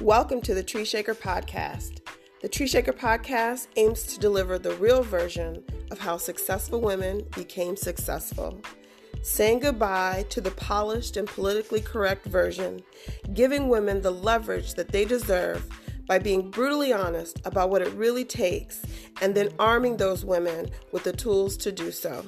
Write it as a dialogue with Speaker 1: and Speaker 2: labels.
Speaker 1: Welcome to the Tree Shaker Podcast. The Tree Shaker Podcast aims to deliver the real version of how successful women became successful. Saying goodbye to the polished and politically correct version, giving women the leverage that they deserve by being brutally honest about what it really takes, and then arming those women with the tools to do so.